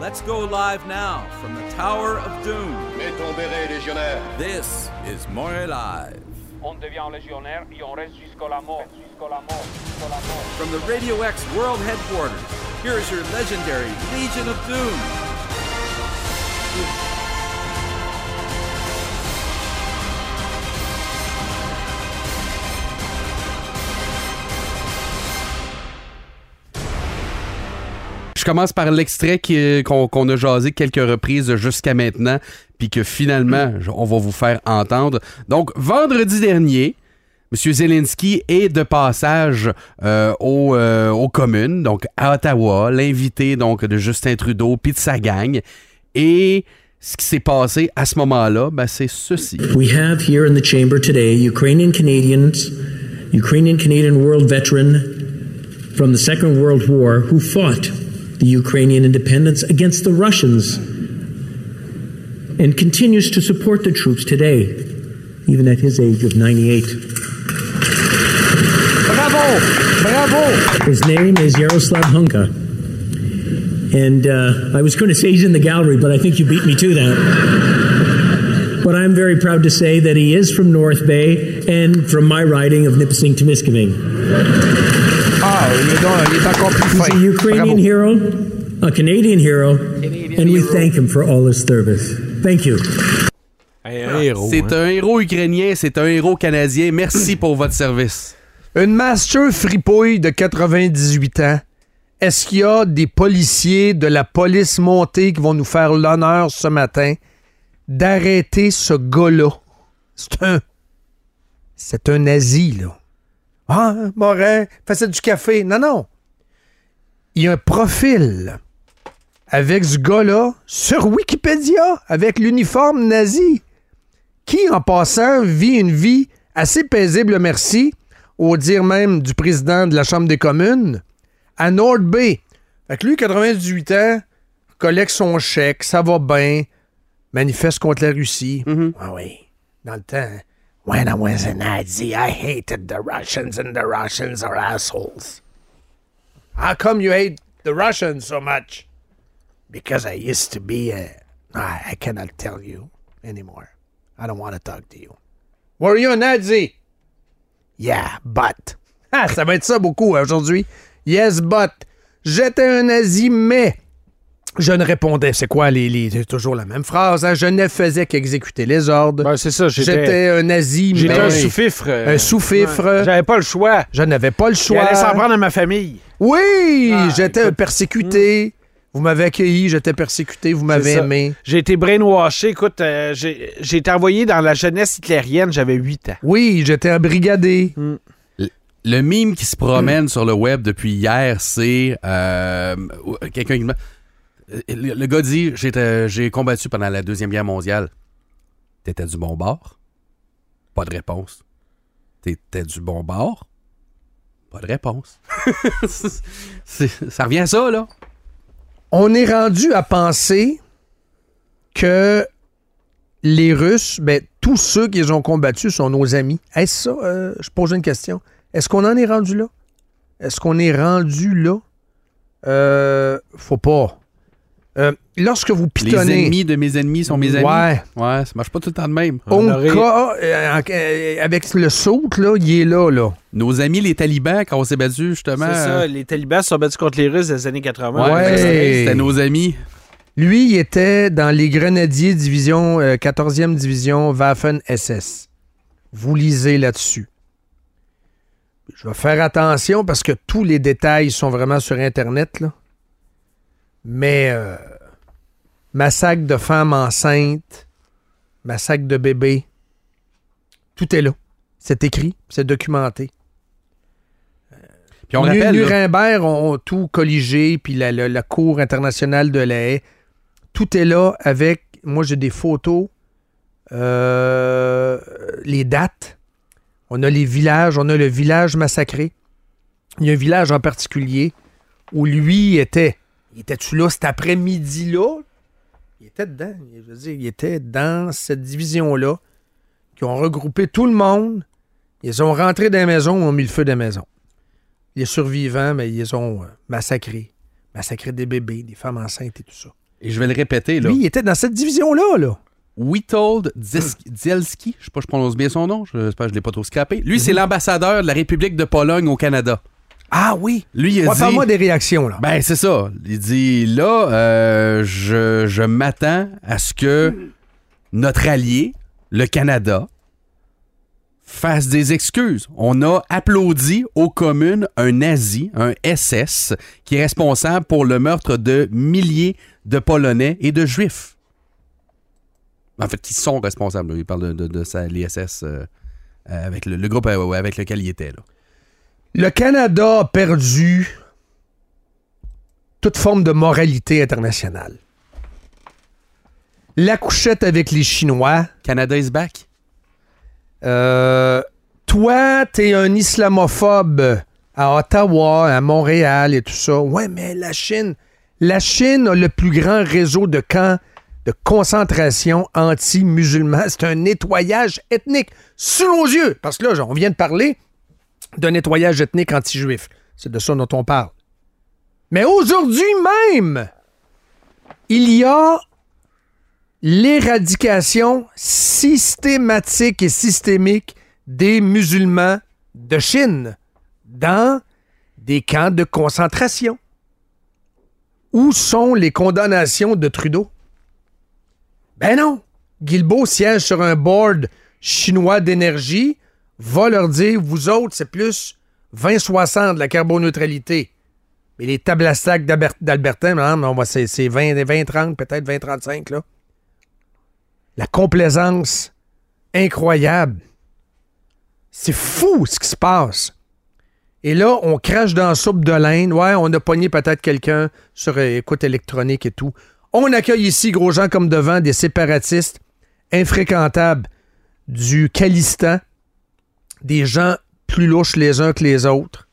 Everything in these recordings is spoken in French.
Let's go live now from the Tower of Doom. Mets ton béret, légionnaire. This is More Live. On devient légionnaire et on reste jusqu'à la mort. Jusqu'à la mort. Jusqu'à la mort. From the Radio X World Headquarters, here is your legendary Legion of Doom. Je commence par l'extrait qu'on a jasé quelques reprises jusqu'à maintenant, puis que finalement, on va vous faire entendre. Donc, vendredi dernier, M. Zelensky est de passage euh, euh, aux communes, donc à Ottawa, l'invité de Justin Trudeau puis de sa gang. Et ce qui s'est passé à ce moment-là, ben, c'est ceci. We have here in the chamber today Ukrainian Canadians, Ukrainian Canadian world veteran from the Second World War who fought the Ukrainian independence against the Russians and continues to support the troops today, even at his age of 98. Bravo! Bravo! His name is Yaroslav Hunka. And uh, I was going to say he's in the gallery, but I think you beat me to that. But I'm very proud to say that he is from North Bay and from my riding of Nipissing to Miskiming. Il est, donc- il est encore plus He's fin. a Ukrainian Bravo. hero, a Canadian hero, and we thank him for all his service. Thank you. Hey, un héros, C'est hein. un héros ukrainien, c'est un héros canadien. Merci pour votre service. Une master fripouille de 98 ans. Est-ce qu'il y a des policiers de la police montée qui vont nous faire l'honneur ce matin d'arrêter ce gars-là? C'est un. C'est un nazi, là. Ah, Morin, faisait du café. Non, non. Il y a un profil avec ce gars-là sur Wikipédia, avec l'uniforme nazi, qui, en passant, vit une vie assez paisible, merci, au dire même du président de la Chambre des communes, à North Bay. Fait que lui, 98 ans, collecte son chèque, ça va bien, manifeste contre la Russie. Ah oui, dans le temps. When I was a Nazi, I hated the Russians and the Russians are assholes. How come you hate the Russians so much? Because I used to be a. I cannot tell you anymore. I don't want to talk to you. Were you a Nazi? Yeah, but. Ah, ça va être ça beaucoup aujourd'hui. Yes, but. J'étais un nazi, mais. Je ne répondais. C'est quoi les. les- c'est toujours la même phrase. hein. Je ne faisais qu'exécuter les ordres. Ben, c'est ça, j'étais- J'étais un nazi, J'étais un sous-fifre. Un sous-fifre. ouais. J'avais pas le choix. Je n'avais pas le choix. Il allait s'en prendre à ma famille. Oui, Ah, j'étais un persécuté. Vous m'avez accueilli, j'étais persécuté, vous m'avez aimé. J'ai été brainwashé. Écoute, euh, j'ai été envoyé dans la jeunesse hitlérienne, j'avais 8 ans. Oui, j'étais un brigadé. Le mime qui se promène sur le web depuis hier, c'est euh, quelqu'un qui me- le, gars dit j'ai combattu pendant la deuxième guerre mondiale. T'étais du bon bord? Pas de réponse. T'étais du bon bord? Pas de réponse. Ça revient à ça là. On est rendu à penser que les Russes, ben, tous ceux qui les ont combattus sont nos amis. Est-ce ça? euh, je pose une question. Est-ce qu'on en est rendu là? Est-ce qu'on est rendu là? Euh, faut pas. Euh, lorsque vous Les pitonnez... ennemis de mes ennemis sont mes amis. Ouais. Ouais, ça marche pas tout le temps de même. Onka, euh, en- euh, avec le saut, là, il est là, là. Nos amis les talibans, quand on s'est battus, justement. C'est ça, les talibans se sont battus contre les Russes des années 80. Ouais. C'était nos amis. Lui, il était dans les grenadiers division, euh, 14e division Waffen SS. Vous lisez là-dessus. Je vais faire attention parce que tous les détails sont vraiment sur Internet. Là. Mais euh, massacre de femmes enceintes, massacre de bébés, tout est là. C'est écrit, c'est documenté. Puis on rappelle. Nuremberg ont, ont tout colligé, puis la, la- la Cour internationale de la haie. Tout est là avec. Moi, j'ai des photos, euh, les dates. On a les villages, on a le village massacré. Il y a un village en particulier où lui était. Il était-tu là cet après-midi-là? Il était dedans. Je veux dire, il était dans cette division-là qui ont regroupé tout le monde. Ils ont rentré dans la maison, ont mis le feu dans la maison. Les survivants, mais ils les ont euh, massacrés. Massacré des bébés, des femmes enceintes et tout ça. Et je vais le répéter, là. Lui, il était dans cette division-là, là. Witold Dzielski, je sais pas, je prononce bien son nom, j'espère que je l'ai pas trop scrappé. Lui, c'est l'ambassadeur de la République de Pologne au Canada. Ah oui. Lui, il a Ouais, dit... Parle-moi des réactions, là. Ben, c'est ça. Il dit, là, euh, je, je m'attends à ce que notre allié, le Canada, fasse des excuses. On a applaudi aux communes un nazi, un SS, qui est responsable pour le meurtre de milliers de Polonais et de Juifs. En fait, qui sont responsables. là. Il parle de, de, de ça, les SS euh, euh, avec le, le groupe euh, avec lequel il était. Là. Le Canada a perdu toute forme de moralité internationale. La couchette avec les Chinois. Canada is back. Euh, toi, t'es un islamophobe à Ottawa, à Montréal et tout ça. Ouais, mais la Chine, la Chine a le plus grand réseau de camps de concentration anti-musulmans. C'est un nettoyage ethnique sous nos yeux. Parce que là, on vient de parler d'un nettoyage ethnique anti-juif. C'est de ça dont on parle. Mais aujourd'hui même, il y a l'éradication systématique et systémique des musulmans de Chine dans des camps de concentration. Où sont les condamnations de Trudeau? Ben non. Guilbeault siège sur un board chinois d'énergie, va leur dire, vous autres, c'est plus 20-60 la carboneutralité. Mais les d'Alber- d'Albertin, c'est c'est 20-30, peut-être 20-35, là. La complaisance incroyable. C'est fou ce qui se passe. Et là, on crache dans la soupe de l'Inde. Ouais, on a pogné peut-être quelqu'un sur euh, écoute électronique et tout. On accueille ici, gros gens comme devant, des séparatistes infréquentables du Khalistan, des gens plus louches les uns que les autres.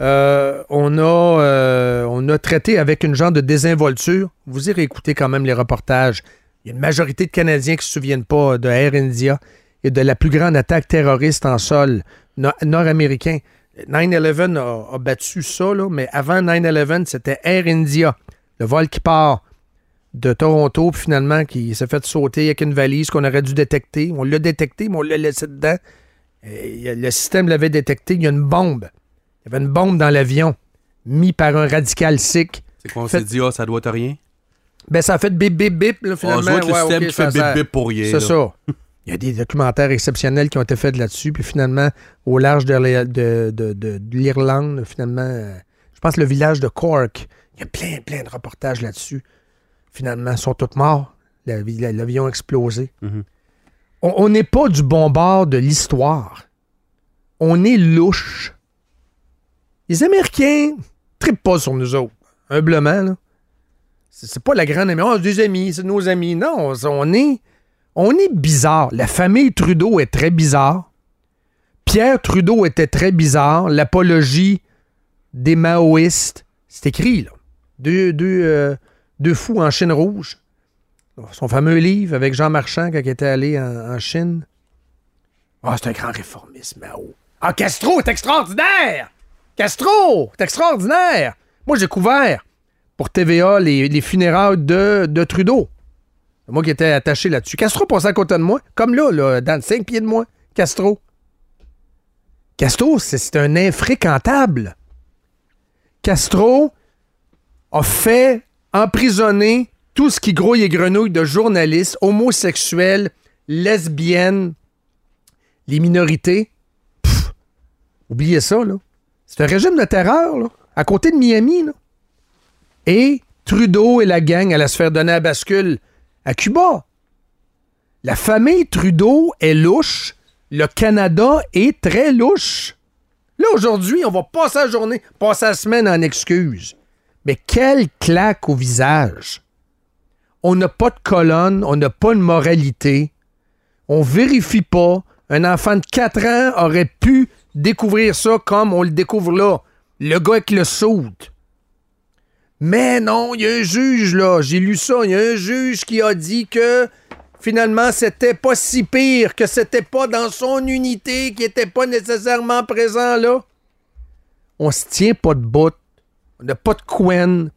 Euh, on, a, euh, on a traité avec une genre de désinvolture. Vous irez écouter quand même les reportages. Il y a une majorité de Canadiens qui ne se souviennent pas de Air India et de la plus grande attaque terroriste en sol no- nord-américain. 9-11 a, a battu ça, là, mais avant 9-11, c'était Air India, le vol qui part de Toronto, puis finalement, qui s'est fait sauter avec une valise qu'on aurait dû détecter. On l'a détecté, mais on l'a laissé dedans. Et a- le système l'avait détecté. Il y a une bombe. Il y avait une bombe dans l'avion, mis par un radical sikh. C'est quoi, on s'est dit, ah, ça doit être rien? Ben, ça a fait bip, bip, bip, là, Ah, finalement. le système qui fait bip bip pour rien. C'est ça. Il y a des documentaires exceptionnels qui ont été faits là-dessus, puis finalement, au large de, l'I- de- de- de- de l'Irlande, finalement, euh, je pense le village de Cork, il y a plein, plein de reportages là-dessus. Finalement, ils sont tous morts. L'avi- L'avion a explosé. Mhm. On- On n'est pas du bon bord de l'histoire. On est louche. Les Américains trippent pas sur nous autres, humblement, là. C'est pas la grande amie. Oh, c'est des amis, c'est nos amis. Non, on est, on est bizarre. La famille Trudeau est très bizarre. Pierre Trudeau était très bizarre. L'apologie des maoïstes. C'est écrit, là. Deux, deux, euh, deux fous en Chine rouge. Son fameux livre avec Jean Marchand quand il était allé en, Chine. Ah, c'est un grand réformiste, Mao. Ah, Castro est extraordinaire! Castro est extraordinaire! Moi, j'ai couvert pour TVA les, les funérailles de, de Trudeau. Moi qui étais attaché là-dessus. Castro passait à côté de moi, comme là, là dans 5 pieds de moi. Castro. Castro, c'est un infréquentable. Castro a fait emprisonner tout ce qui grouille et grenouille de journalistes, homosexuels, lesbiennes, les minorités. Oubliez ça, là. C'est un régime de terreur, là, à côté de Miami, là. Et Trudeau et la gang allaient se faire donner à bascule à Cuba. La famille Trudeau est louche. Le Canada est très louche. Là, aujourd'hui, on va passer la journée, passer la semaine en excuses. Mais quelle claque au visage. On n'a pas de colonne, on n'a pas de moralité. On vérifie pas. Un enfant de 4 ans aurait pu découvrir ça comme on le découvre là. Le gars avec le soude. Mais non, il y a un juge, là. J'ai lu ça. Il y a un juge qui a dit que finalement, c'était pas si pire, que c'était pas dans son unité, qui était pas nécessairement présent là. On se tient pas de bout. On n'a pas de couenne.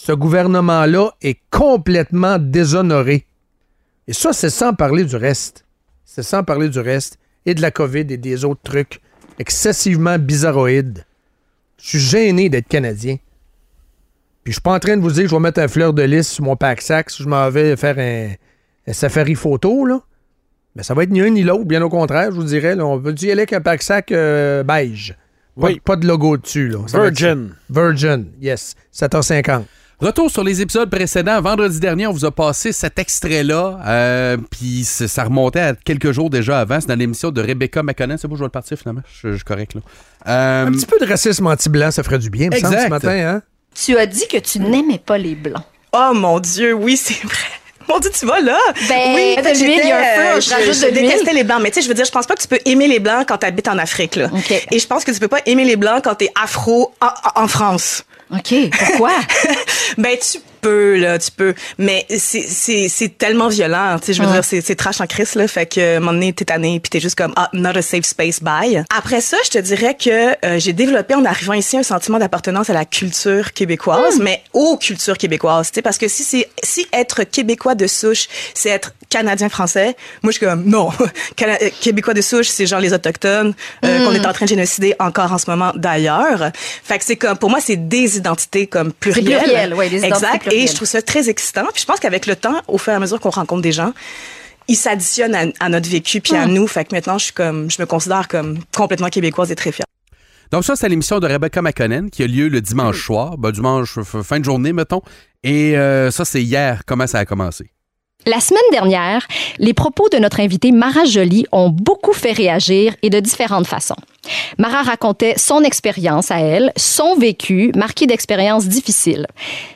Ce gouvernement-là est complètement déshonoré. Et ça, c'est sans parler du reste. C'est sans parler du reste et de la COVID et des autres trucs excessivement bizarroïdes. Je suis gêné d'être Canadien. Puis je suis pas en train de vous dire que je vais mettre un fleur de lys sur mon pack sac si je m'en vais faire un, un safari photo, là. Mais ça va être ni un ni l'autre, bien au contraire, je vous dirais. là. on veut y aller avec un pack sac euh, beige? Pas, Oui. pas de logo dessus, là. Ça. Virgin. Virgin, yes. 7h50. Retour sur les épisodes précédents. Vendredi dernier, on vous a passé cet extrait-là. euh, Puis ça remontait à quelques jours déjà avant. C'est dans l'émission de Rebecca McConnell. C'est bon, je vais le partir finalement. Je, suis correct là. Euh, Un petit peu de racisme anti-blanc, ça ferait du bien, me semble, Exact. ce matin, hein? Tu as dit que tu n'aimais pas les blancs. Oh mon Dieu, oui, c'est vrai. Mon Dieu, tu vas là? Ben, oui, il y a un feu, euh, je rajoute je de l'huile. détestais les blancs, mais tu sais, je veux dire, je pense pas que tu peux aimer les blancs quand tu habites en Afrique, là. OK. Et je pense que tu peux pas aimer les blancs quand tu es afro en, en France. OK, pourquoi? Ben, tu peux, là, tu peux. Mais c'est, c'est, c'est tellement violent, tu sais, je veux Ouais. dire, c'est, trash en crise, là. Fait que, à un moment donné, t'es tanné, puis t'es juste comme, ah, not a safe space, bye. Après ça, je te dirais que euh, j'ai développé, en arrivant ici, un sentiment d'appartenance à la culture québécoise, mais aux cultures québécoises, tu sais, parce que si c'est, si être québécois de souche, c'est être canadien-français, moi, je suis comme, non. Euh, québécois de souche, c'est genre les autochtones, euh, qu'on est en train de génocider encore en ce moment d'ailleurs. Fait que c'est comme, pour moi, c'est des identités comme plurielles. pluriel, ouais, des identités Exact. Et je trouve ça très excitant. Puis je pense qu'avec le temps, au fur et à mesure qu'on rencontre des gens, ils s'additionnent à, à notre vécu puis à Hmm. nous. Fait que maintenant, je suis comme, je me considère comme complètement québécoise et très fière. Donc ça, c'est l'émission de Rebecca McConnell qui a lieu le dimanche soir, ben, dimanche fin de journée, mettons. Et euh, ça, c'est hier. Comment ça a commencé? La semaine dernière, les propos de notre invitée Mara Joly ont beaucoup fait réagir et de différentes façons. Mara racontait son expérience à elle, son vécu, marqué d'expériences difficiles.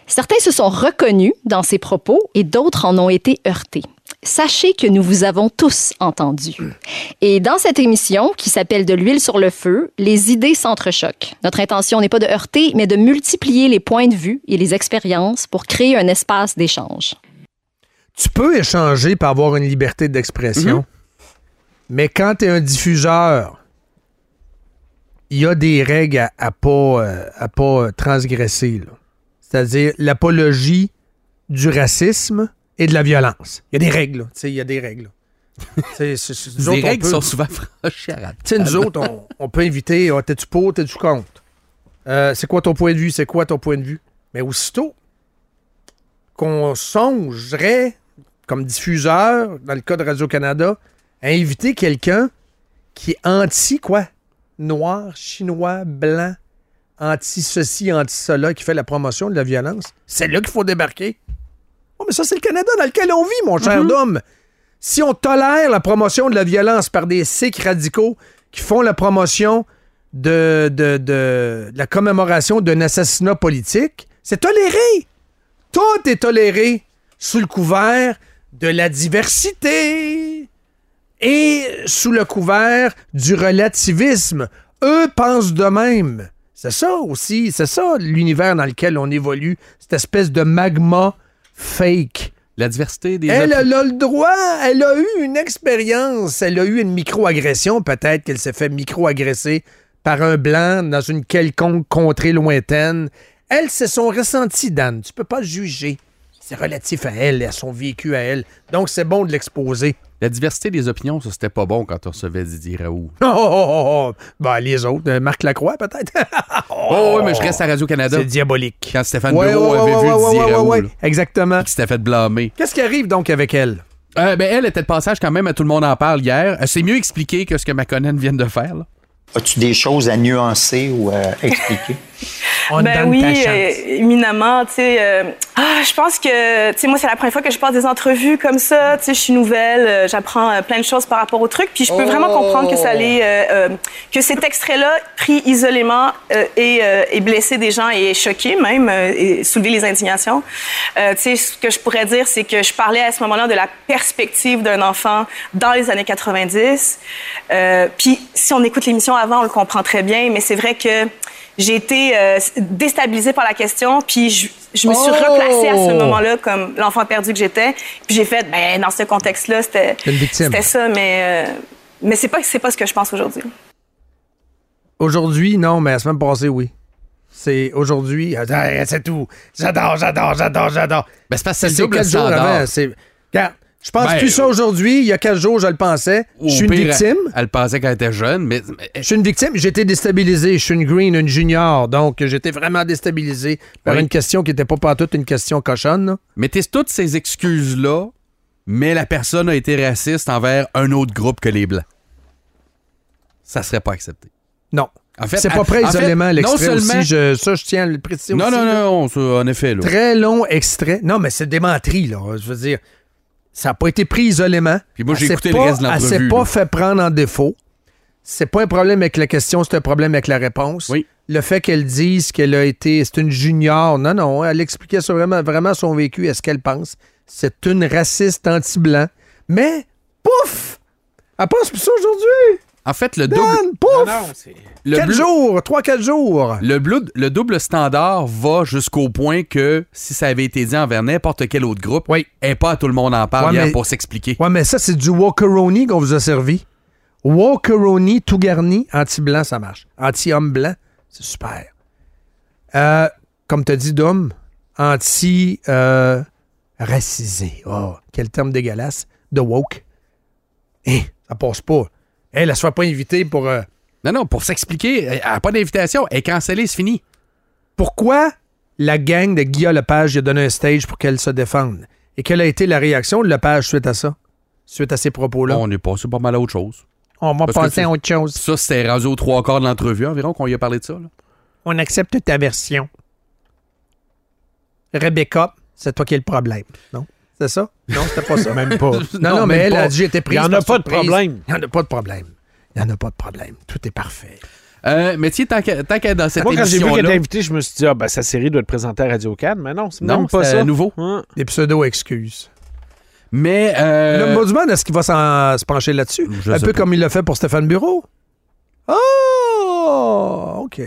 Certains se sont reconnus dans ses propos et d'autres en ont été heurtés. Sachez que nous vous avons tous entendus. Et dans cette émission, qui s'appelle De l'huile sur le feu, les idées s'entrechoquent. Notre intention n'est pas de heurter, mais de multiplier les points de vue et les expériences pour créer un espace d'échange. Tu peux échanger pour avoir une liberté d'expression, mais quand tu es un diffuseur, il y a des règles à, à pas, euh, à pas transgresser. C'est-à-dire l'apologie du racisme et de la violence. Il y a des règles. là. Tu sais, Il y a des règles. Les règles peut- sont souvent franchies à nous autres, on, on peut inviter, ah, t'es-tu pour, t'es-tu contre? Euh, c'est quoi ton point de vue? C'est quoi ton point de vue? Mais aussitôt qu'on songerait, comme diffuseur, dans le cas de Radio-Canada, à inviter quelqu'un qui est anti quoi? Noir, chinois, blanc, anti-ceci, anti-cela, qui fait la promotion de la violence, c'est là qu'il faut débarquer. Oh, mais ça, c'est le Canada dans lequel on vit, mon cher Dom. Si on tolère la promotion de la violence par des Sikhs radicaux qui font la promotion de, de, de- de la commémoration d'un assassinat politique, c'est toléré. Tout est toléré sous le couvert de la diversité et sous le couvert du relativisme. Eux pensent de même. C'est ça aussi, c'est ça l'univers dans lequel on évolue, cette espèce de magma fake. La diversité des... Elle, elle a le droit, elle a eu une expérience, elle a eu une micro-agression, peut-être qu'elle s'est fait micro-agresser par un blanc dans une quelconque contrée lointaine. Elle, c'est son ressenti, Dan. Tu peux pas juger. C'est relatif à elle, à son vécu à elle. Donc, c'est bon de l'exposer. La diversité des opinions, ça, c'était pas bon quand on recevait Didier Raoult. Oh, oh, oh, oh. Ben, les autres, euh, Marc Lacroix, peut-être. Oh, oui, mais je reste à Radio-Canada. c'est diabolique. Quand Stéphane Ouais, Bureau ouais, avait ouais, vu ouais, Didier Raoult, Exactement. qui s'était fait blâmer. Qu'est-ce qui arrive donc avec elle? Euh, ben, elle était de passage quand même à Tout le monde en parle hier. Euh, C'est mieux expliqué que ce que McConnell vient de faire. là. As-tu des choses à nuancer ou à expliquer? On ben donne oui, ta chance. euh, éminemment, tu sais. euh, ah, je pense que, tu sais, moi, c'est la première fois que je passe des entrevues comme ça. Tu sais, je suis nouvelle, euh, j'apprends euh, plein de choses par rapport au truc, puis je peux vraiment comprendre que ça allait, euh, euh, que cet extrait-là, pris isolément, euh, et, euh, et blessé des gens et choqué même, euh, et soulevé les indignations. Euh, tu sais, ce que je pourrais dire, c'est que je parlais à ce moment-là de la perspective d'un enfant dans les années 90. Euh, puis, si on écoute l'émission avant, on le comprend très bien, mais c'est vrai que j'ai été euh, déstabilisée par la question, puis je, je me suis Oh! replacée à ce moment-là comme l'enfant perdu que j'étais. Puis j'ai fait, ben dans ce contexte-là, c'était Une victime. c'était ça, mais euh, mais c'est pas c'est pas ce que je pense aujourd'hui. Aujourd'hui, non, mais la semaine passée, oui. C'est aujourd'hui. Ah, C'est tout. J'adore, j'adore, j'adore, j'adore. Ben, c'est parce que c'est le double standard. avant. c'est- Regarde, je pense Ben, plus ça aujourd'hui. Il y a quatre jours, je le pensais. Je suis une victime. Elle, elle pensait qu'elle était jeune, mais Je suis une victime. Été déstabilisé. Je suis une green, une junior. Donc, j'étais vraiment déstabilisé par Oui. une question qui n'était pas partout une question cochonne. là. mettez toutes ces excuses-là, mais la personne a été raciste envers un autre groupe que les Blancs. Ça serait pas accepté. Non. En fait, C'est pas prêt isolément, non l'extrait seulement- aussi. Je- ça, je tiens à le préciser Non, aussi. non, non, ça, en effet. Là. Très long extrait. Non, mais c'est démenti, là. Je veux dire, ça n'a pas été pris isolément. Puis moi, j'ai écouté le pas- reste de Elle s'est pas fait prendre en défaut. C'est pas un problème avec la question, c'est un problème avec la réponse. Oui. Le fait qu'elle dise qu'elle a été. C'est une junior. Non, non. Elle expliquait vraiment, vraiment son vécu et ce qu'elle pense. C'est une raciste anti-blanc. Mais, pouf! Elle pense plus ça aujourd'hui! En fait, le double, Dan, pouf! Non, non, c'est- le, Quatre bleu- jours! Trois, quatre jours! le, bleu- le double standard va jusqu'au point que si ça avait été dit envers n'importe quel autre groupe, Oui. et pas tout le monde en parle Ouais, hier mais- pour s'expliquer. Ouais, mais ça, c'est du Walkeroni qu'on vous a servi. Walkeroni tout garni, anti-blanc, ça marche. Anti-homme blanc, c'est super. Euh, comme t'as dit, Dom, anti-racisé. oh, quel terme dégueulasse. De woke. Hein, ça passe pas. Elle, se fait pas inviter pour... euh, Non, non, pour s'expliquer, elle n'a pas d'invitation, elle est cancellée, c'est fini. pourquoi la gang de Guillaume Lepage lui a donné un stage pour qu'elle se défende? Et quelle a été la réaction de Lepage suite à ça? Suite à ces propos-là? On est passé pas mal à autre chose. On va passer à autre chose. Ça, c'était rendu aux trois quarts de l'entrevue environ qu'on y a parlé de ça. là. On accepte ta version. Rebecca, c'est toi qui es le problème. Non? C'est ça? Non, c'était pas ça. Même pas. Non, non, mais elle pas. a dit j'étais prise. Il y en a pas de problème. Il n'y en a pas de problème. Il n'y en a pas de problème. Tout est parfait. Euh, mais tiens, tant qu'à tant qu'à être dans cette Moi, quand j'ai vu qu'elle était invitée, je me suis dit, ah, ben, sa série doit être présentée à Radio Cannes. Mais non, c'est même pas ça. nouveau. Hein? Des pseudo-excuses. Mais... euh, Le L'Ombudsman, est-ce qu'il va s'en- se pencher là-dessus? Je Un sais peu pas. comme il l'a fait pour Stéphane Bureau? Oh! OK.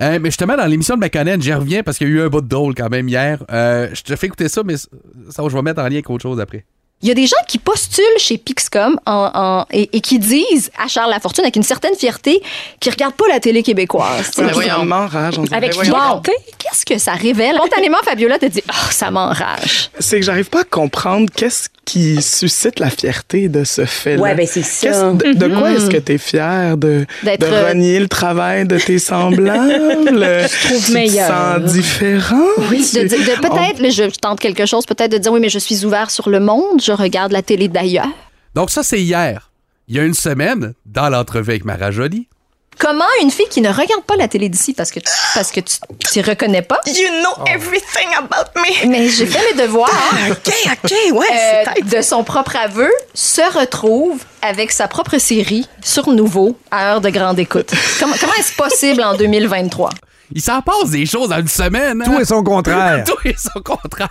Euh, mais justement, dans l'émission de McConnell, j'y reviens parce qu'il y a eu un bout de drôle quand même hier. Euh, je te fais écouter ça, mais ça, je vais mettre en lien avec autre chose après. Il y a des gens qui postulent chez Pixcom en- en- et, et qui disent à Charles Lafortune avec une certaine fierté qu'ils regardent pas la télé québécoise. Voyons, m'enrage, on avec bon, qu'est-ce que ça révèle? Spontanément, Fabiola te dit Oh, ça m'enrage. C'est que j'arrive pas à comprendre qu'est-ce qui suscite la fierté de ce fait-là. Ouais, ben, c'est ça. De, de quoi est-ce que tu es fier? De, D'être, de euh, renier le travail de tes semblables? Je trouve meilleur. Tu te sens différent? Oui, de, de- de- peut-être, je, je tente quelque chose, peut-être de dire oui, mais je suis ouvert sur le monde, je regarde la télé d'ailleurs. Donc ça, c'est hier. Il y a une semaine, dans l'entrevue avec Mara Jolie. Comment une fille qui ne regarde pas la télé d'ici parce que tu, parce que tu t'y reconnais pas? You know Oh. everything about me! Mais j'ai fait mes devoirs. OK, OK, ouais, Euh, c'est de son propre aveu, se retrouve avec sa propre série sur Nouveau à heure de grande écoute. comment comment est-ce possible en 2023? Il s'en passe des choses en une semaine. hein? Tout est son contraire. Tout est son contraire.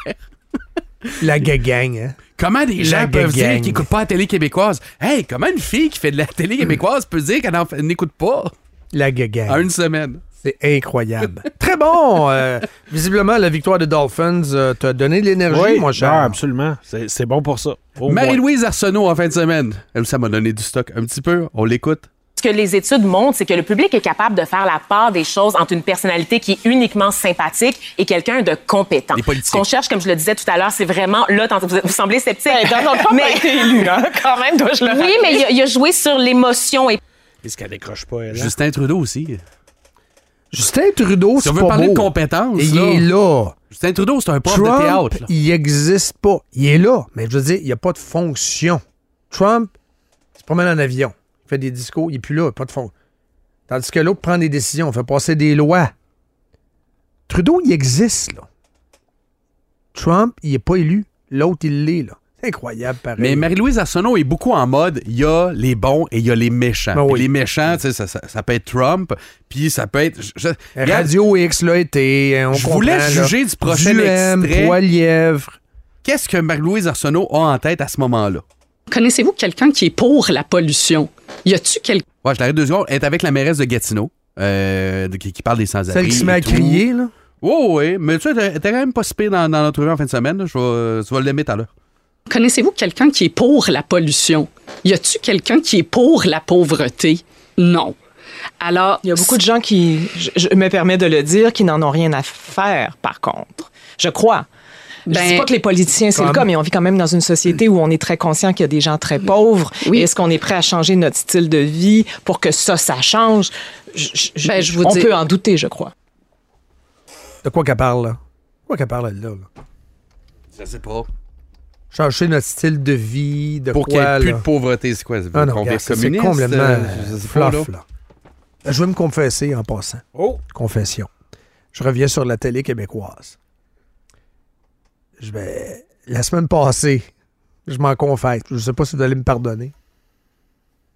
La gang, hein? Comment des gens La peuvent dire qu'ils n'écoutent pas la télé québécoise? Hey, comment une fille qui fait de la télé québécoise peut dire qu'elle n'écoute pas? La gang. en une semaine? C'est incroyable. Très bon. euh, visiblement, la victoire des Dolphins euh, t'a donné de l'énergie, Oui, mon cher. ah, absolument. C'est bon pour ça. Marie-Louise Arsenault en fin de semaine. Elle, ça m'a donné du stock un petit peu. On l'écoute. Ce que les études montrent, c'est que le public est capable de faire la part des choses entre une personnalité qui est uniquement sympathique et quelqu'un de compétent. Ce qu'on cherche, comme je le disais tout à l'heure, c'est vraiment là. Vous, vous semblez sceptique. Donald Trump a été élu, hein, quand même, dois-je le Oui, mais il a, il a joué sur l'émotion et Est-ce qu'elle décroche pas, elle? hein? Justin Trudeau aussi. Justin Trudeau, Si c'est on veut pas parler beau. de compétences, Et il est là. Justin Trudeau, c'est un prof de Trump, théâtre. là. il existe pas. Il est là, mais je veux dire, il n'y a pas de fonction. Trump, il se promène en avion. Fait des discours, il n'est plus là, pas de fonction. Tandis que l'autre prend des décisions, fait passer des lois. Trudeau, il existe, là. Trump, il n'est pas élu. L'autre, il l'est, là. C'est incroyable, pareil. Mais Marie-Louise Arsenault est beaucoup en mode il y a les bons et il y a les méchants. Ben oui. Les méchants, ça, ça- ça peut être Trump, puis ça peut être. je- je- regarde, Radio X l'a été. hein, On Je là. juger du prochain Duhem, extrait. Qu'est-ce que Marie-Louise Arsenault a en tête à ce moment-là? Connaissez-vous quelqu'un qui est pour la pollution? Y a-tu quelqu'un? Ouais, je t'arrête deux secondes. Elle est avec la mairesse de Gatineau, euh, qui, qui parle des sans-abri. Celle qui se met et à crier, là? Oui, oui, mais tu sais, t'es quand même pas si pire dans, dans l'entrevue en fin de semaine. Je vais, l'aimer tout à l'heure. Connaissez-vous quelqu'un qui est pour la pollution? Y a-tu quelqu'un qui est pour la pauvreté? Non. Alors, il y a beaucoup de gens qui, je, je me permets de le dire, qui n'en ont rien à faire, par contre. Je crois. Je Ben, dis pas que les politiciens, c'est le cas, mais on vit quand même dans une société où on est très conscient qu'il y a des gens très pauvres. Est-ce qu'on est prêt à changer notre style de vie pour que ça, ça change? Je, je- Ben, je vous on dis- peut en douter, je crois. De quoi qu'elle parle, là? De quoi qu'elle parle, là? là? Je sais pas. Changer notre style de vie, de Pour qu'il n'y ait plus de pauvreté, c'est quoi? Ah c'est communiste, complètement euh, fluff, là. Je vais me confesser en passant. Oh! Confession. Je reviens sur la télé québécoise. Je vais... La semaine passée, je m'en confesse, je ne sais pas si vous allez me pardonner,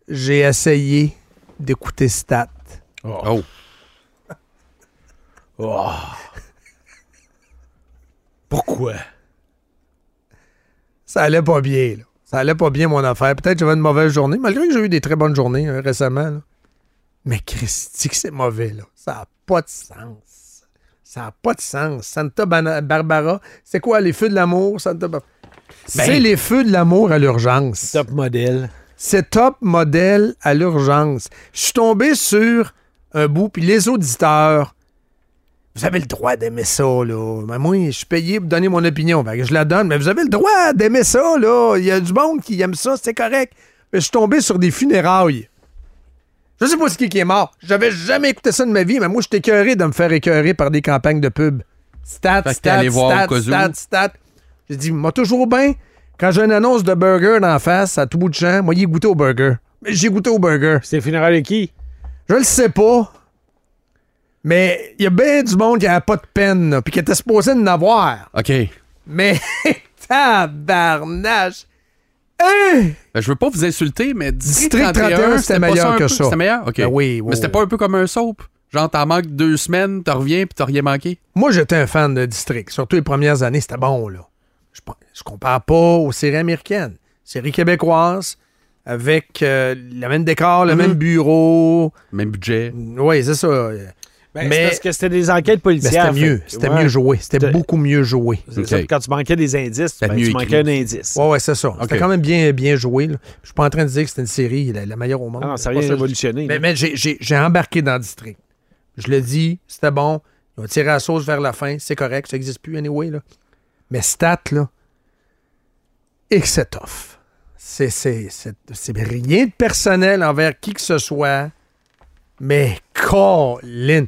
j'ai essayé d'écouter Stat. Oh. Oh. Pourquoi? Ça allait pas bien, là. Ça allait pas bien, mon affaire. Peut-être que j'avais une mauvaise journée, malgré que j'ai eu des très bonnes journées hein, récemment. là. Mais Christy, que c'est mauvais, là. Ça n'a pas de sens. Ça n'a pas de sens. Santa Bana- Barbara, c'est quoi les feux de l'amour? Santa Bar- c'est les feux de l'amour à l'urgence. Top modèle. C'est top modèle à l'urgence. Je suis tombé sur un bout, puis les auditeurs, vous avez le droit d'aimer ça, là. Mais moi, je suis payé pour donner mon opinion. Fait que je la donne, mais vous avez le droit d'aimer ça, là. Il y a du monde qui aime ça, c'est correct. Mais je suis tombé sur des funérailles. Je sais pas ce qui qui est mort. J'avais jamais écouté ça de ma vie, mais moi, je suis écœuré de me faire écœurer par des campagnes de pub. Stat, Fait que t'es stat, allé voir stat, au cas où. stat, stat. J'ai dit, moi, toujours bien, quand j'ai une annonce de burger d'en face, à tout bout de champ, moi, il est goûté au burger. Mais j'ai goûté au burger. C'est funérailles de qui? Je le sais pas. Mais il y a bien du monde qui n'a pas de peine, là, puis qui était supposé en avoir. OK. Mais, tabarnache! Hein? Ben, je veux pas vous insulter, mais District, District 31, c'était meilleur que peu- ça. C'était meilleur? OK. Ben oui, mais c'était pas un peu comme un soap? Genre, t'en manques deux semaines, t'en reviens, puis t'as rien manqué? Moi, j'étais un fan de District. Surtout les premières années, c'était bon, là. Je, compare pas aux séries américaines. Séries québécoises, avec euh, le même décor, le Mhm. même bureau. Même budget. Oui, c'est ça. Ben, Mais- parce que c'était des enquêtes Mais policières. c'était mieux. C'était ouais. mieux joué. C'était beaucoup mieux joué. C'est ça, quand tu manquais des indices, ben, tu écrit. manquais un indice. Ouais, ouais, c'est ça. C'était quand même bien, bien joué. là. Je suis pas en train de dire que c'était une série la, la meilleure au monde. Ah non, ça a C'est pas rien ça. révolutionné. Mais, mais j'ai- j'ai j'ai embarqué dans District. Je le dis, c'était bon. Ils ont tiré la sauce vers la fin. C'est correct. Ça n'existe plus, anyway. Là. Mais Stat, là, et que c'est tough. C'est c'est- c'est- c'est rien de personnel envers qui que ce soit. Mais Colin.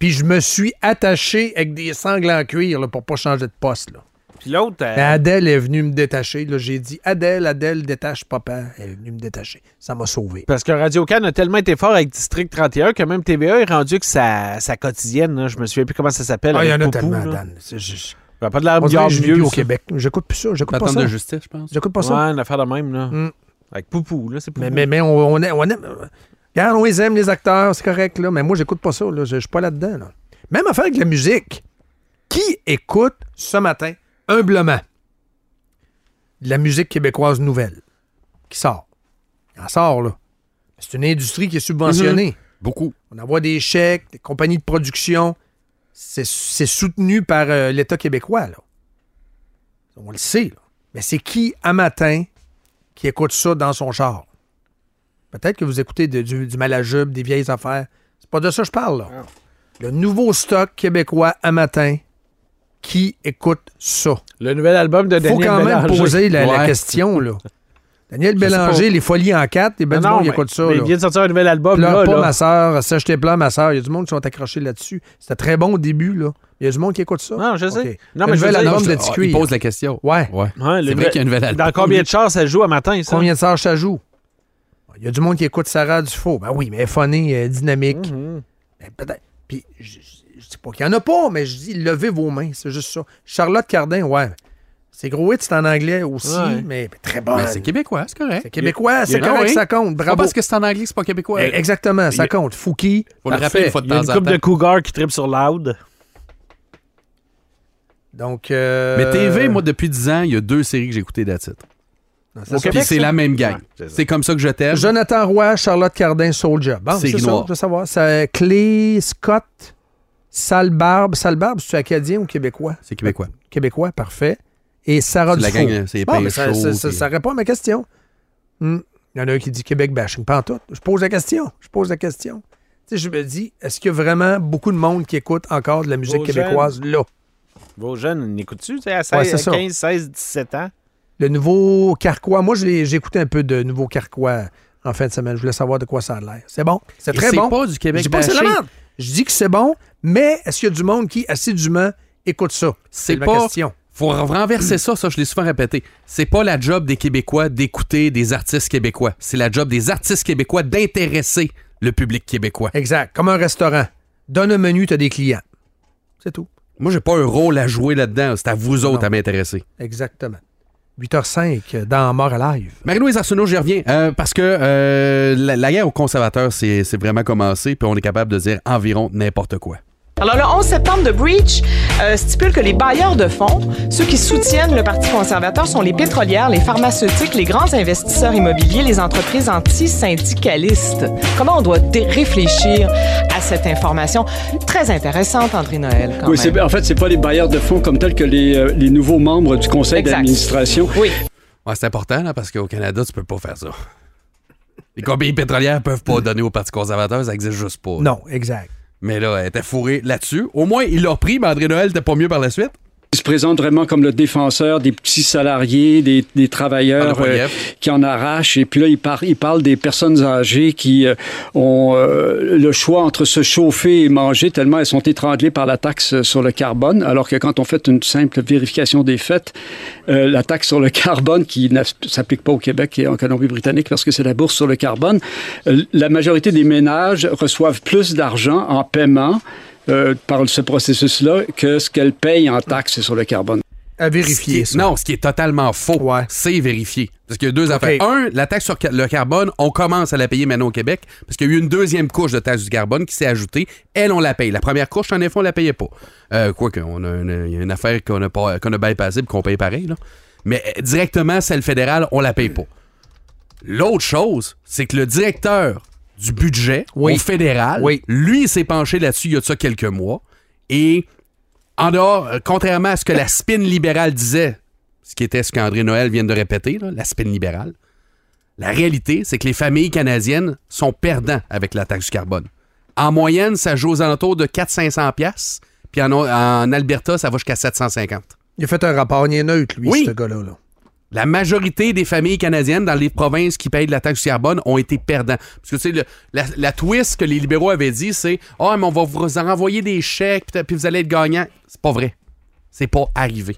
Puis je me suis attaché avec des sangles en cuir là, pour pas changer de poste. Là. Puis l'autre, euh, Mais Adèle est venue me détacher. J'ai dit Adèle, Adèle, détache papa. Elle est venue me détacher. Ça m'a sauvé. parce que Radio Can a tellement été fort avec District 31 que même TVA est rendu que sa, sa quotidienne, là, je me souviens plus comment ça s'appelle. Ah, il y en a Poupou, tellement, là. Dan. C'est juste- Ça a pas de l'air vieux. plus au ça. Québec. J'écoute plus ça. J'écoute pas ça. de justice, je pense. J'écoute pas Ouais, ça. une affaire de même, là. Mm. Avec Poupou, là, c'est Poupou. Mais, mais, mais on, on aime. On aime regarde, on les aime, les acteurs, c'est correct, là. Mais moi, j'écoute pas ça. Là. Je, suis pas là-dedans. Là. Même affaire avec la musique. Qui écoute ce matin, humblement, de la musique québécoise nouvelle? Qui sort? Elle sort, là. C'est une industrie qui est subventionnée. Beaucoup. On envoie des chèques, des compagnies de production. C'est c'est soutenu par euh, l'État québécois, là. On le sait, là. Mais c'est qui, à matin, qui écoute ça dans son char? Peut-être que vous écoutez de- du, du malajube, des vieilles affaires. C'est pas de ça que je parle, là. Le nouveau stock québécois à matin, qui écoute ça? Le nouvel album de Faut Daniel quand même Bélanger. poser la, question, là. Daniel Bélanger. Les Folies en quatre, les ben Non, du monde qui mais- écoute ça. mais là. il vient de sortir un nouvel album, Pleure là, pas, là. ma soeur. Sèche tes pleurs, ma soeur. Il y a du monde qui sont accrochés là-dessus. C'était très bon au début, là. Il y a du monde qui écoute ça. Non, je sais. Non, Le mais je nouvel veux dire- album de Ah, Ticuir. Il pose la question. Ouais. Ouais. Ouais, le c'est vrai qu'il y a un nouvel album. Dans combien de chars ça joue à matin, ça? Combien de sœurs ça joue? Il y a du monde qui écoute Sarah Dufault. Ben oui, mais elle est funny, elle est dynamique. Mhm. Ben, peut-être. Puis, je, je dis pas qu'il n'y en a pas, mais je dis levez vos mains, c'est juste ça. Charlotte Cardin, ouais. C'est gros hit, c'est en anglais aussi, Ouais. mais très bon. Mais c'est québécois, c'est correct. C'est québécois, c'est correct, Ah oui? ça compte. Pas Bravo. parce que c'est en anglais, c'est pas québécois. Eh, Exactement, ça compte. Fouki. Faut le rappeler une fois de Il y a une temps. de cougars qui tripent sur Loud. Donc. euh, Mais TV, moi, depuis 10 ans, il y a deux séries que j'ai écoutées d'Atit. Puis ça. c'est la même gang. Ouais, c'est comme ça que je t'aime. Jonathan Roy, Charlotte Cardin, Soulja. Bon, C'est c'est ça, je veux savoir. C'est Clé Scott, Sale Barbe. Sale Barbe, c'est acadien ou québécois? C'est québécois. Québécois, parfait. Et Sarah C'est la gang, c'est Ah, ça, chauds, ça- ça- puis- ça répond à ma question. Hmm. Il y en a un qui dit Québec bashing. Pas en tout. Je pose la question. Je pose la question. Tu sais, je me dis, est-ce qu'il y a vraiment beaucoup de monde qui écoute encore de la musique Vos québécoise là? Vos jeunes, n'écoutes-tu? À Ouais, 16, c'est ça. 15, 16, 17 ans? Le nouveau Carquois. Moi, j'ai écouté un peu de nouveau Carquois en fin de semaine. Je voulais savoir de quoi ça a l'air. C'est bon? C'est très c'est bon? pas du Québec Je dis pas que c'est la bashing. merde. Je dis que c'est bon, mais est-ce qu'il y a du monde qui, assidûment, écoute ça? C'est ma pas. question. Faut renverser ça, ça, je l'ai souvent répété. C'est pas la job des Québécois d'écouter des artistes québécois. C'est la job des artistes québécois d'intéresser le public québécois. Exact. Comme un restaurant. Donne un menu, tu as des clients. C'est tout. Moi, j'ai pas un rôle à jouer là-dedans. C'est à vous autres à m'intéresser. Exactement. 8h05 dans Mort à live. Marie-Louise Arsenault, j'y reviens. euh, parce que euh, la, guerre aux conservateurs, c'est vraiment commencé, puis on est capable de dire environ n'importe quoi. Alors, le 11 septembre de Breach euh, stipule que les bailleurs de fonds, ceux qui soutiennent le Parti conservateur, sont les pétrolières, les pharmaceutiques, les grands investisseurs immobiliers, les entreprises anti-syndicalistes. Comment on doit réfléchir à cette information? Très intéressante, André Noël, quand Oui, même. c'est- en fait, c'est pas les bailleurs de fonds comme tels que les, euh, les nouveaux membres du conseil Exact. d'administration. Oui. Ouais, c'est important, là, parce qu'au Canada, tu peux pas faire ça. Les compagnies pétrolières peuvent pas donner au Parti conservateur, ça existe juste pas. Non, exact. Mais là, elle était fourrée là-dessus. Au moins, il l'a repris, mais André Noël n'était pas mieux par la suite. Se présente vraiment comme le défenseur des petits salariés, des, des travailleurs le euh, qui en arrachent. Et puis là, il, par- il parle des personnes âgées qui euh, ont euh, le choix entre se chauffer et manger tellement elles sont étranglées par la taxe sur le carbone. Alors que quand on fait une simple vérification des faits, la taxe sur le carbone, qui ne s'applique pas au Québec et en Colombie-Britannique parce que c'est la bourse sur le carbone, la majorité des ménages reçoivent plus d'argent en paiement euh, par ce processus-là que ce qu'elles payent en taxes sur le carbone. À vérifier, Ce qui est- ça. Non, ce qui est totalement faux, c'est vérifié. Parce qu'il y a deux affaires. Un, la taxe sur le carbone, on commence à la payer maintenant au Québec parce qu'il y a eu une deuxième couche de taxe du carbone qui s'est ajoutée. Elle, on la paye. La première couche, en effet, on la payait pas. Euh, Quoique, on a une, une affaire qu'on a, pas- qu'on a bypassée et qu'on paye pareil. là. Mais euh, directement, celle fédérale, on la paye pas. L'autre chose, c'est que le directeur du budget Oui. au fédéral, Oui. lui, il s'est penché là-dessus il y a de ça quelques mois. Et en dehors, euh, contrairement à ce que la spin libérale disait, ce qui était ce qu'André Noël vient de répéter, là, la spin libérale, la réalité, c'est que les familles canadiennes sont perdants avec la taxe du carbone. En moyenne, ça joue aux alentours de 400-500 pièces, puis en, en Alberta, ça va jusqu'à 750. Il a fait un rapport, il est neutre, lui, Oui. ce gars-là. là. La majorité des familles canadiennes dans les provinces qui payent de la taxe carbone ont été perdants. Parce que, tu sais, le- la, la twist que les libéraux avaient dit, c'est « Ah, mais on va vous en renvoyer des chèques, puis vous allez être gagnant. » C'est pas vrai. C'est pas arrivé.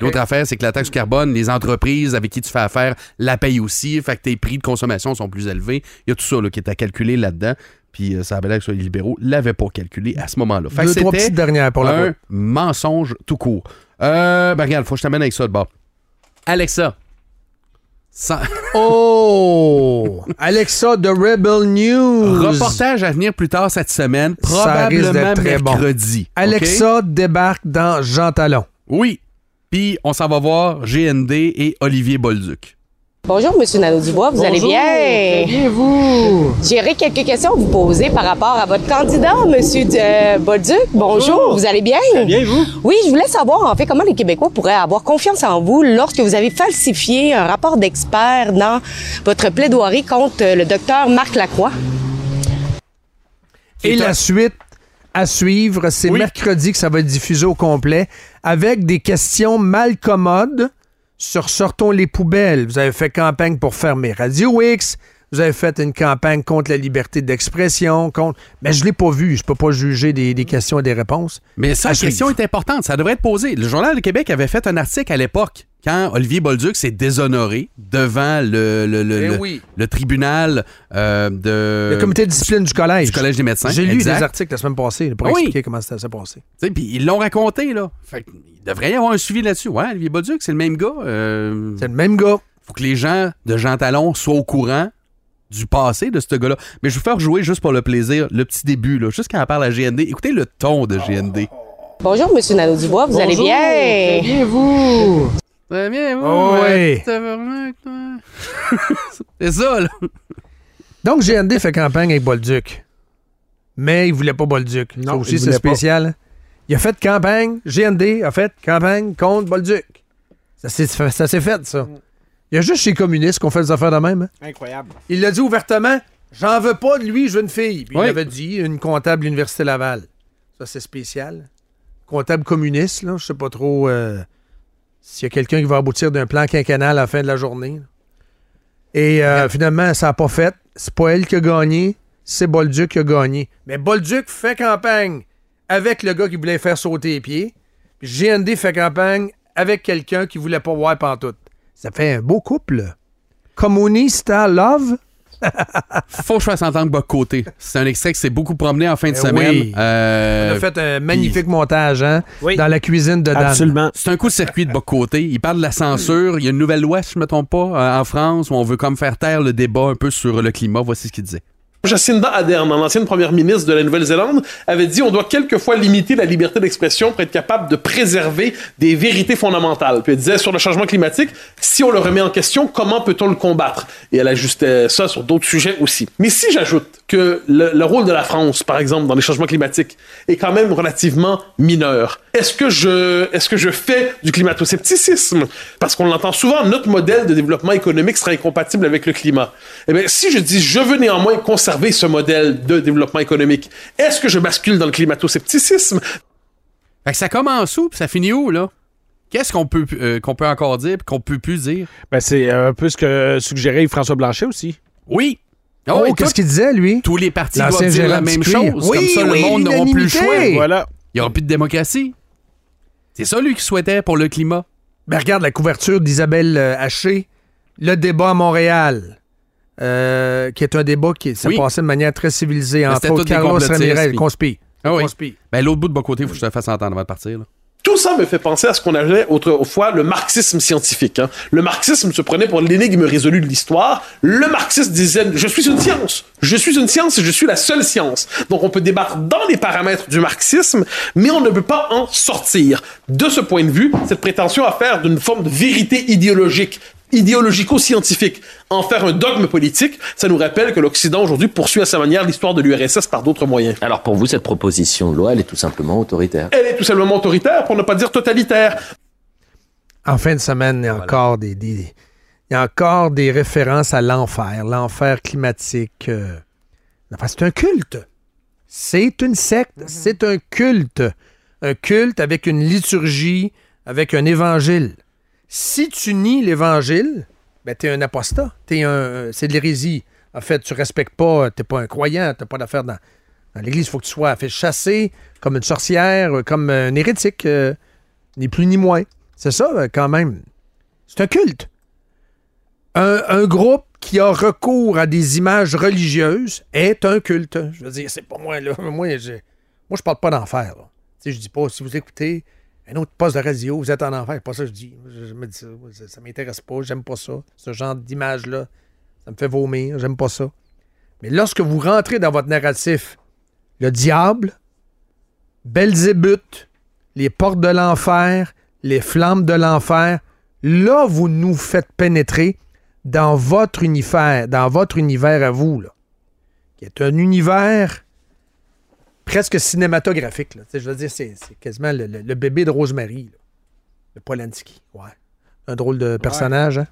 L'autre affaire, c'est que la taxe carbone, les entreprises avec qui tu fais affaire la payent aussi, fait que tes prix de consommation sont plus élevés. Il y a tout ça là, qui est à calculer là-dedans. Puis euh, ça avait l'air que les libéraux ne l'avaient pas calculé à ce moment-là. Fait que trois petites dernières pour la un route. mensonge tout court. Euh, ben regarde, faut que je t'amène avec ça de bord. Alexa. Sans- Oh! Alexa de Rebel News. Reportage à venir plus tard cette semaine, Ça risque probablement bon. mercredi. Alexa débarque dans Jean Talon. Oui. Puis on s'en va voir GND et Olivier Bolduc. Bonjour, Monsieur Nadeau-Dubois, vous allez bien? très bien, vous? J'aurais quelques questions à vous poser par rapport à votre candidat, Monsieur Bolduc. Bonjour, vous allez bien? Très bien, vous? Oui, je voulais savoir, en fait, comment les Québécois pourraient avoir confiance en vous lorsque vous avez falsifié un rapport d'expert dans votre plaidoirie contre le docteur Marc Lacroix. Et la suite à suivre, c'est mercredi que ça va être diffusé au complet avec des questions mal commodes sur Sortons les poubelles. Vous avez fait campagne pour fermer Radio X. Vous avez fait une campagne contre la liberté d'expression, contre. Mais je l'ai pas vu. Je peux pas juger des, des questions et des réponses. Mais ça, la question est importante. Ça devrait être posé. Le Journal de Québec avait fait un article à l'époque quand Olivier Bolduc s'est déshonoré devant le, le, le, Eh le- oui. le tribunal euh, de... Le comité de discipline du collège. Du collège des médecins. J'ai lu exact. des articles la semaine passée pour oui. expliquer comment ça s'est passé. Tu sais, Puis ils l'ont raconté, là. Fait il devrait y avoir un suivi là-dessus. Ouais, Olivier Bolduc, c'est le même gars. c'est le même gars. Faut que les gens de Jean Talon soient au courant du passé de ce gars-là. Mais je vais vous faire jouer juste pour le plaisir, le petit début, là, juste quand elle parle à GND. Écoutez le ton de GND. Bonjour, Monsieur Nadeau-Dubois, vous allez bien? bien, vous? Bien. Oh, ouais, oui. tabarnak, toi? c'est ça, là. Donc, GND fait campagne avec Bolduc. Mais il voulait pas Bolduc. ça Non, aussi, il c'est pas. spécial. hein. Il a fait campagne, GND a fait campagne contre Bolduc. Ça s'est fait, ça s'est fait, ça. Il y a juste chez les communistes qu'on fait des affaires de même. hein. Incroyable. Il l'a dit ouvertement. J'en veux pas de lui, je veux une fille. Puis Oui. il avait dit une comptable de l'Université Laval. Ça, c'est spécial. Comptable communiste, là. Je sais pas trop euh, s'il y a quelqu'un qui va aboutir d'un plan quinquennal à la fin de la journée. Et euh, finalement, ça n'a pas fait. C'est pas elle qui a gagné, c'est Bolduc qui a gagné. Mais Bolduc fait campagne avec le gars qui voulait faire sauter les pieds. Puis GND fait campagne avec quelqu'un qui voulait pas voir pantoute. Ça fait un beau couple. Communista Love. Faut que je fasse entendre Boc Côté. C'est un extrait qui s'est beaucoup promené en fin de Eh semaine. oui. Euh, On a fait un magnifique montage, hein? Dans la cuisine de Dan. Absolument. C'est un coup de circuit de Boc Côté. Il parle de la censure. Il y a une nouvelle loi, si je ne me trompe pas, euh, en France, où on veut comme faire taire le débat un peu sur le climat. Voici ce qu'il disait. Jacinda Ardern, l'ancienne première ministre de la Nouvelle-Zélande, avait dit on doit quelquefois limiter la liberté d'expression pour être capable de préserver des vérités fondamentales. Puis elle disait sur le changement climatique, si on le remet en question, comment peut-on le combattre? Et elle ajustait ça sur d'autres sujets aussi. Mais si j'ajoute que le, le rôle de la France, par exemple, dans les changements climatiques, est quand même relativement mineur, est-ce que je, est-ce que je fais du climato-scepticisme? Parce qu'on l'entend souvent, notre modèle de développement économique sera incompatible avec le climat. Eh bien, si je dis je veux néanmoins conserver ce modèle de développement économique, est-ce que je bascule dans le climato-scepticisme? Fait que ça commence où, puis ça finit où, là? Qu'est-ce qu'on peut, euh, qu'on peut encore dire, puis qu'on peut plus dire? Ben, c'est un peu ce que suggérait François Blanchet aussi. Oui. Oh, écoute, qu'est-ce qu'il disait, lui? Tous les partis doivent dire la même chose. Oui, Comme ça, oui, le monde n'aura plus le choix. Voilà. Il n'y aura plus de démocratie. C'est ça, lui, qui souhaitait pour le climat. Ben, regarde la couverture d'Isabelle euh, Haché, le débat à Montréal, euh, qui est un débat qui s'est Oui. passé de manière très civilisée. Entre c'était autres, Carlos Ramirez, puis- conspi. Ah oui. Ben, l'autre bout de bon côté, il faut que je te fasse entendre avant de partir. là. Tout ça me fait penser à ce qu'on appelait autrefois le marxisme scientifique. hein. Le marxisme se prenait pour l'énigme résolue de l'histoire. Le marxiste disait Je suis une science. Je suis une science et je suis la seule science. Donc on peut débattre dans les paramètres du marxisme, mais on ne peut pas en sortir. De ce point de vue, cette prétention à faire d'une forme de vérité idéologique idéologico-scientifique, en faire un dogme politique, ça nous rappelle que l'Occident aujourd'hui poursuit à sa manière l'histoire de l'URSS par d'autres moyens. Alors pour vous, cette proposition de loi, elle est tout simplement autoritaire. Elle est tout simplement autoritaire, pour ne pas dire totalitaire. En fin de semaine, il y a encore des, des- il y a encore des références à l'enfer, l'enfer climatique. euh. Enfin, c'est un culte. C'est une secte, c'est un culte. Un culte avec une liturgie, avec un évangile. Si tu nies l'évangile, ben t'es un apostat. T'es un, c'est de l'hérésie. En fait, tu respectes pas, t'es pas un croyant, t'as pas d'affaire dans, l'Église. Il faut que tu sois fait chasser comme une sorcière, comme un hérétique, euh, ni plus ni moins. C'est ça, euh, quand même. C'est un culte. Un, groupe qui a recours à des images religieuses est un culte. Je veux dire, c'est pas moi, là. Moi, je, moi, je parle pas d'enfer. Tu je dis pas, si vous écoutez un autre poste de radio, vous êtes en enfer. Pas ça je dis. Je, me dis ça. Ça, ça m'intéresse pas. J'aime pas ça. Ce genre d'image-là, ça me fait vomir. J'aime pas ça. Mais lorsque vous rentrez dans votre narratif, le diable, Belzébuth, les portes de l'enfer, les flammes de l'enfer, là, vous nous faites pénétrer dans votre univers, dans votre univers à vous, là, qui est un univers presque cinématographique. Là. Je veux dire, c'est c'est quasiment le, le- le bébé de Rosemary, là. le Polanski. Ouais. Un drôle de personnage, hein?